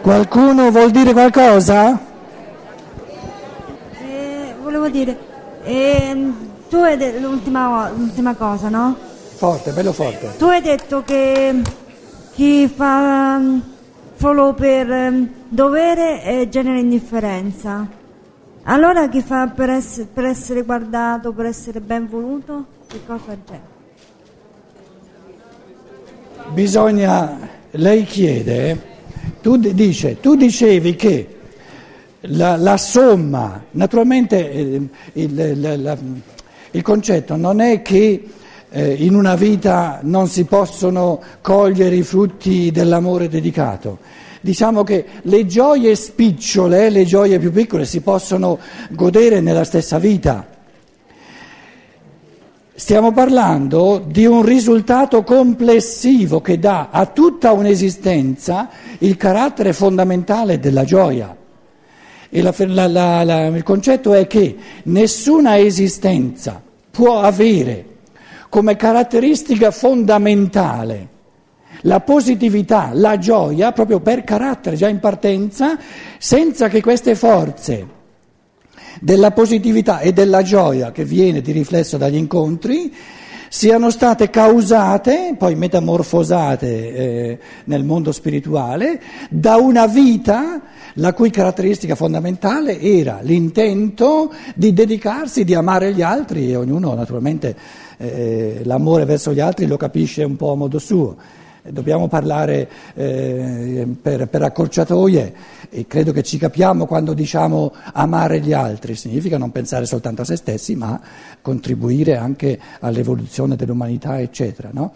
Qualcuno vuol dire qualcosa? Eh, volevo dire, ehm, tu hai detto l'ultima, l'ultima cosa, no? Forte, bello forte. Tu hai detto che chi fa solo per ehm, dovere eh, genera indifferenza. Allora chi fa per, ess- per essere guardato, per essere ben voluto, che cosa c'è? Bisogna, lei chiede, tu dice, tu dicevi che la, la somma, naturalmente eh, il, la- la- il concetto non è che eh, in una vita non si possono cogliere i frutti dell'amore dedicato. Diciamo che le gioie spicciole, le gioie più piccole, si possono godere nella stessa vita. Stiamo parlando di un risultato complessivo che dà a tutta un'esistenza il carattere fondamentale della gioia. La- la- la- il concetto è che nessuna esistenza può avere come caratteristica fondamentale la positività, la gioia, proprio per carattere, già in partenza, senza che queste forze della positività e della gioia che viene di riflesso dagli incontri siano state causate, poi metamorfosate eh, nel mondo spirituale, da una vita la cui caratteristica fondamentale era l'intento di dedicarsi, di amare gli altri e ognuno naturalmente eh, l'amore verso gli altri lo capisce un po' a modo suo. Dobbiamo parlare eh, per, per accorciatoie e credo che ci capiamo quando diciamo amare gli altri, significa non pensare soltanto a se stessi ma contribuire anche all'evoluzione dell'umanità eccetera. No?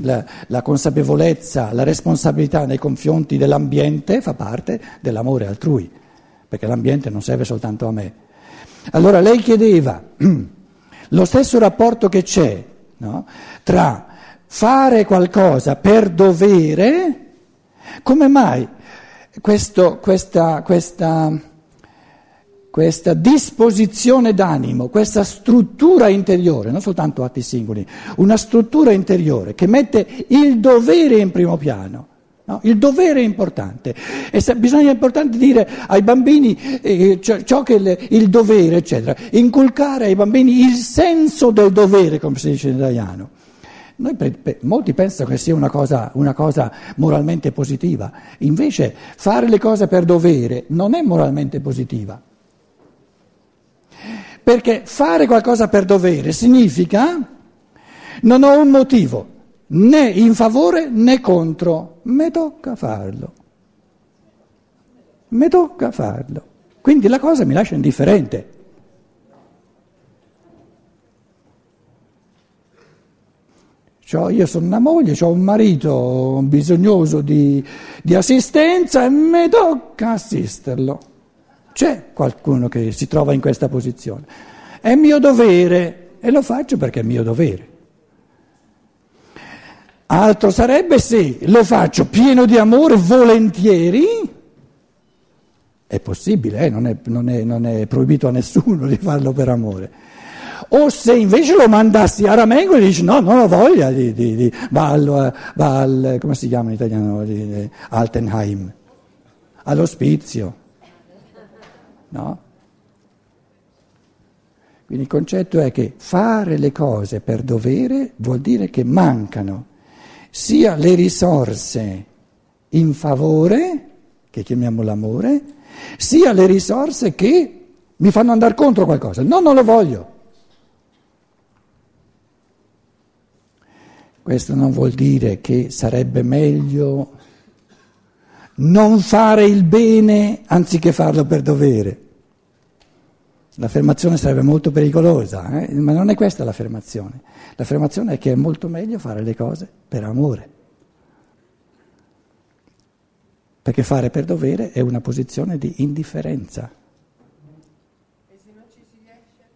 La, la consapevolezza, la responsabilità nei confronti dell'ambiente fa parte dell'amore altrui, perché l'ambiente non serve soltanto a me. Allora lei chiedeva lo stesso rapporto che c'è no? tra fare qualcosa per dovere, come mai questo, questa, questa, questa disposizione d'animo, questa struttura interiore, non soltanto atti singoli, una struttura interiore che mette il dovere in primo piano? No? Il dovere è importante e se, bisogna importante dire ai bambini eh, ciò, ciò, che il, il dovere, eccetera, inculcare ai bambini il senso del dovere, come si dice in italiano. Pe, pe, molti pensano che sia una cosa, una cosa moralmente positiva, invece fare le cose per dovere non è moralmente positiva. Perché fare qualcosa per dovere significa non ho un motivo né in favore né contro, mi tocca farlo. Mi tocca farlo. Quindi la cosa mi lascia indifferente. Cioè, io sono una moglie, ho un marito bisognoso di, di assistenza e mi tocca assisterlo. C'è qualcuno che si trova in questa posizione. È mio dovere e lo faccio perché è mio dovere. Altro sarebbe se lo faccio pieno di amore, volentieri. È possibile, eh? non, è, non, è, non è proibito a nessuno di farlo per amore. O se invece lo mandassi a Ramengo e dici no, non ho voglia di, di, di va, al, va al, come si chiama in italiano, di, di Altenheim, all'ospizio, no? Quindi il concetto è che fare le cose per dovere vuol dire che mancano sia le risorse in favore, che chiamiamo l'amore, sia le risorse che mi fanno andare contro qualcosa. No, non lo voglio. Questo non vuol dire che sarebbe meglio non fare il bene anziché farlo per dovere. L'affermazione sarebbe molto pericolosa, eh? ma non è questa l'affermazione. L'affermazione è che è molto meglio fare le cose per amore. Perché fare per dovere è una posizione di indifferenza. E se non ci si riesce?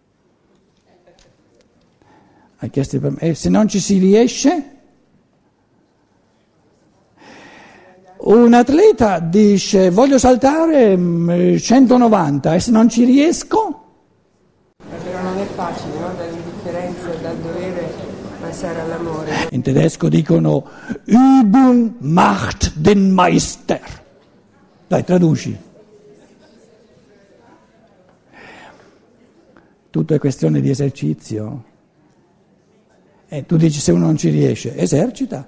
Hai chiesto per me. E se non ci si riesce? Un atleta dice voglio saltare 190 e se non ci riesco? Però non è facile, no? Dall'indifferenza dal dovere passare all'amore. In tedesco dicono Übung macht den Meister. Dai, traduci. Tutto è questione di esercizio. E tu dici se uno non ci riesce, esercita.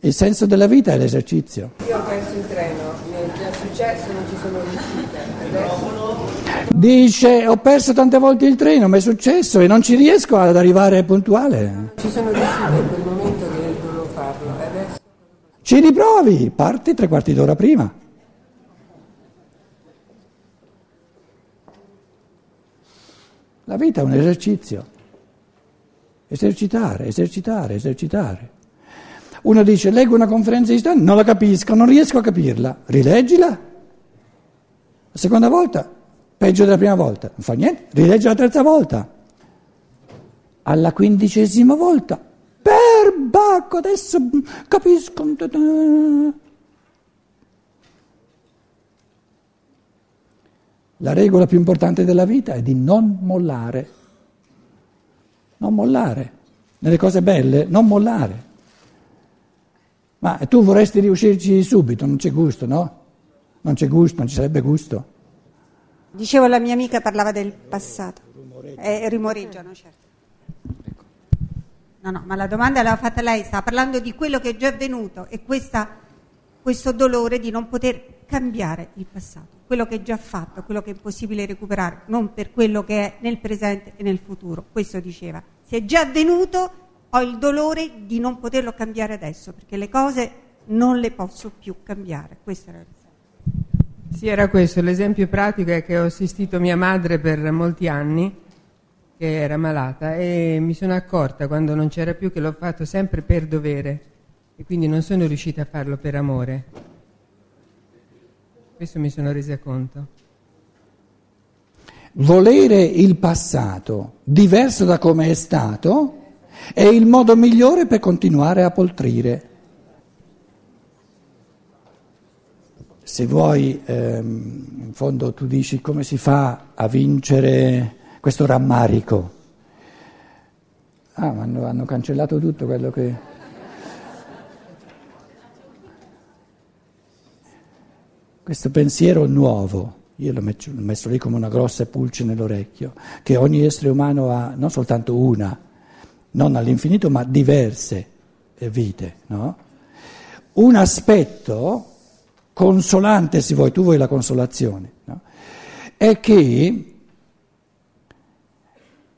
Il senso della vita è l'esercizio. Io ho perso il treno, mi è già successo, non ci sono riuscita. Adesso Dice ho perso tante volte il treno, mi è successo e non ci riesco ad arrivare puntuale. ci sono riuscita in quel momento che dovevo farlo. Adesso Ci riprovi, parti tre quarti d'ora prima. La vita è un esercizio. Esercitare, esercitare, esercitare. Uno dice leggo una conferenza di stampa, non la capisco, non riesco a capirla. Rileggila. La seconda volta, peggio della prima volta. Non fa niente, rileggi la terza volta. Alla quindicesima volta, per Bacco, adesso capisco. La regola più importante della vita è di non mollare. Non mollare. Nelle cose belle, non mollare. Ma tu vorresti riuscirci subito, non c'è gusto, no? Non c'è gusto, non ci sarebbe gusto. Dicevo, la mia amica parlava del passato. Eh, rimoreggiano, certo. No, no, ma la domanda l'aveva fatta lei, stava parlando di quello che è già avvenuto e questa- questo dolore di non poter cambiare il passato, quello che è già fatto, quello che è impossibile recuperare, non per quello che è nel presente e nel futuro. Questo diceva. Se è già avvenuto, ho il dolore di non poterlo cambiare adesso, perché le cose non le posso più cambiare. Questo era senso. Sì, era questo. L'esempio pratico è che ho assistito mia madre per molti anni, che era malata, e mi sono accorta quando non c'era più che l'ho fatto sempre per dovere e quindi non sono riuscita a farlo per amore. Questo mi sono resa conto. Volere il passato diverso da come è stato è il modo migliore per continuare a poltrire. Se vuoi, ehm, in fondo tu dici come si fa a vincere questo rammarico. Ah, ma hanno, hanno cancellato tutto quello che... Questo pensiero nuovo, io l'ho messo, l'ho messo lì come una grossa pulce nell'orecchio, che ogni essere umano ha non soltanto una, non all'infinito, ma diverse eh, vite. No? Un aspetto consolante, se vuoi, tu vuoi la consolazione, no? è che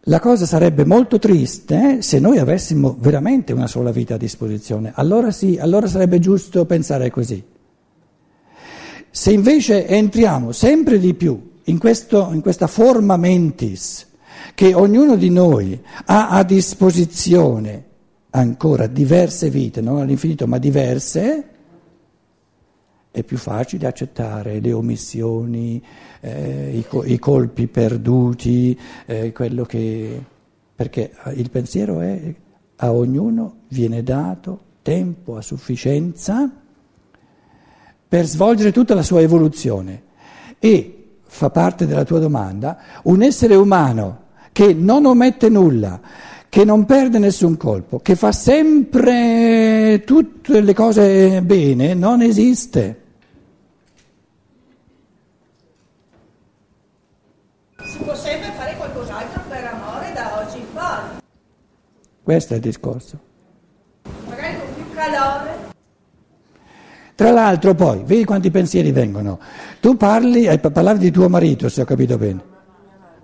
la cosa sarebbe molto triste se noi avessimo veramente una sola vita a disposizione. Allora sì, allora sarebbe giusto pensare così. Se invece entriamo sempre di più in, questo, in questa forma mentis che ognuno di noi ha a disposizione ancora diverse vite, non all'infinito ma diverse, è più facile accettare le omissioni, eh, i, i, colpi perduti, eh, quello che... perché il pensiero è a ognuno viene dato tempo a sufficienza per svolgere tutta la sua evoluzione. E fa parte della tua domanda, un essere umano che non omette nulla, che non perde nessun colpo, che fa sempre tutte le cose bene, non esiste. Si può sempre fare qualcos'altro per amore da oggi in poi, Questo è il discorso. magari con più calore. Tra l'altro poi, vedi quanti pensieri vengono. Tu parli, eh, parlavi di tuo marito, se ho capito bene.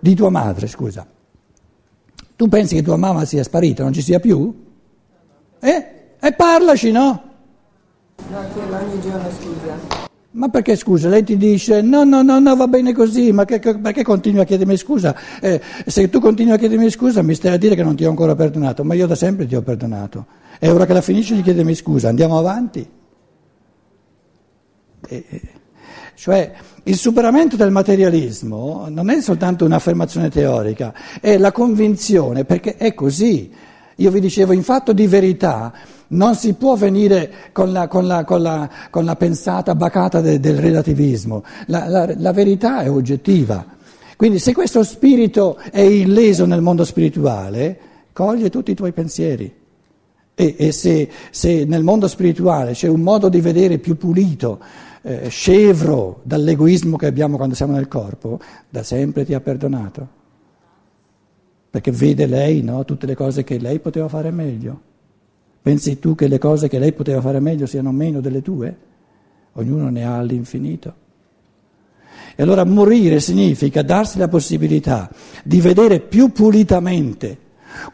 Di tua madre, scusa. Tu pensi che tua mamma sia sparita, non ci sia più? Eh? E parlaci, no? No, chiedo ogni giorno scusa. Ma perché scusa? Lei ti dice no, no, no, no, va bene così, ma che, che- perché continui a chiedermi scusa? Eh, se tu continui a chiedermi scusa mi stai a dire che non ti ho ancora perdonato, ma io da sempre ti ho perdonato. È ora che la finisci di chiedermi scusa, andiamo avanti. Eh, eh, Cioè il superamento del materialismo non è soltanto un'affermazione teorica, è la convinzione, perché è così. Io vi dicevo, in fatto di verità non si può venire con la, con la- con la- con la pensata bacata de- del relativismo, la, la- verità è oggettiva. Quindi se questo spirito è illeso nel mondo spirituale, coglie tutti i tuoi pensieri. E, e se, se nel mondo spirituale c'è un modo di vedere più pulito, eh, scevro dall'egoismo che abbiamo quando siamo nel corpo, da sempre ti ha perdonato. Perché vede lei no, tutte le cose che lei poteva fare meglio. Pensi tu che le cose che lei poteva fare meglio siano meno delle tue? Ognuno ne ha all'infinito. E allora morire significa darsi la possibilità di vedere più pulitamente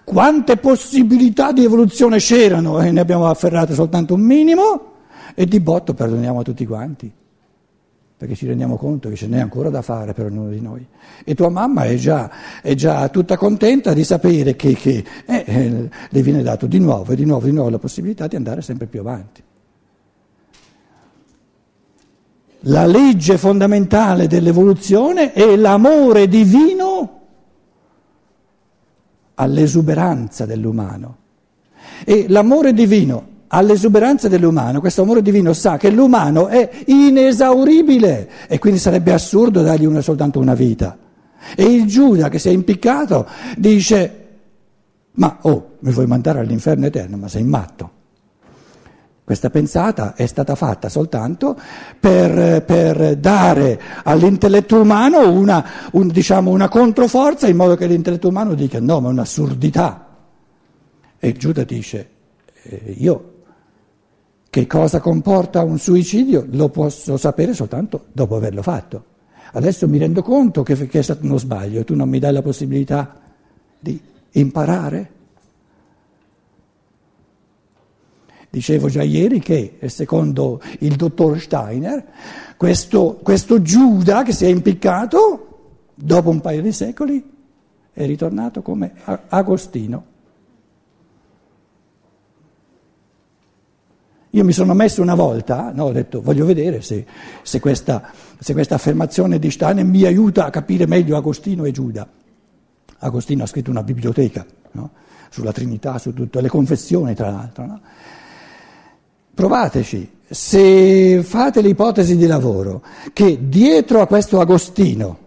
quante possibilità di evoluzione c'erano e ne abbiamo afferrate soltanto un minimo e di botto perdoniamo a tutti quanti, perché ci rendiamo conto che ce n'è ancora da fare per ognuno di noi. E tua mamma è già, è già tutta contenta di sapere che, che eh, eh, le viene dato di nuovo e di nuovo e di nuovo la possibilità di andare sempre più avanti. La legge fondamentale dell'evoluzione è l'amore divino all'esuberanza dell'umano. E l'amore divino all'esuberanza dell'umano, questo amore divino sa che l'umano è inesauribile e quindi sarebbe assurdo dargli una, soltanto una vita. E il Giuda che si è impiccato dice, ma oh, mi vuoi mandare all'inferno eterno, ma sei matto. Questa pensata è stata fatta soltanto per, per dare all'intelletto umano una, un, diciamo, una, controforza in modo che l'intelletto umano dica no, ma è un'assurdità. E Giuda dice, eh, io che cosa comporta un suicidio lo posso sapere soltanto dopo averlo fatto. Adesso mi rendo conto che, che è stato uno sbaglio, tu non mi dai la possibilità di imparare. Dicevo già ieri che, secondo il dottor Steiner, questo, questo Giuda che si è impiccato, dopo un paio di secoli, è ritornato come Agostino. Io mi sono messo una volta, no, ho detto voglio vedere se, se, questa, se, questa, affermazione di Steiner mi aiuta a capire meglio Agostino e Giuda. Agostino ha scritto una biblioteca no, sulla Trinità, su tutte le confessioni tra l'altro. No? Provateci, se fate l'ipotesi di lavoro che dietro a questo Agostino,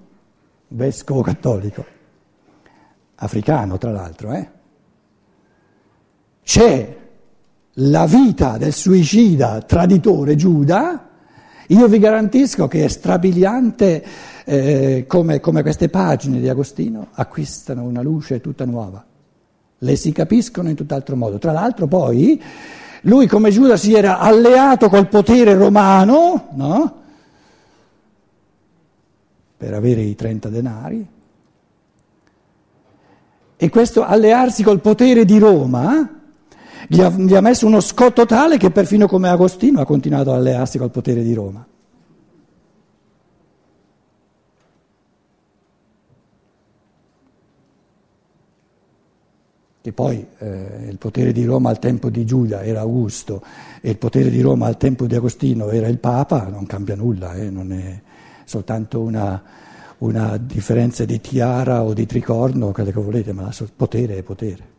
vescovo cattolico, africano tra l'altro, eh, c'è la vita del suicida traditore Giuda, io vi garantisco che è strabiliante eh, come, come queste pagine di Agostino acquistano una luce tutta nuova, le si capiscono in tutt'altro modo. Tra l'altro poi lui come Giuda si era alleato col potere romano, no? Per avere i 30 denari. E questo allearsi col potere di Roma gli ha, gli ha messo uno scotto tale che perfino come Agostino ha continuato ad allearsi col potere di Roma. che poi eh, il potere di Roma al tempo di Giuda era Augusto e il potere di Roma al tempo di Agostino era il Papa, non cambia nulla, eh, non è soltanto una, una differenza di tiara o di tricorno, quello che volete, ma il potere è potere.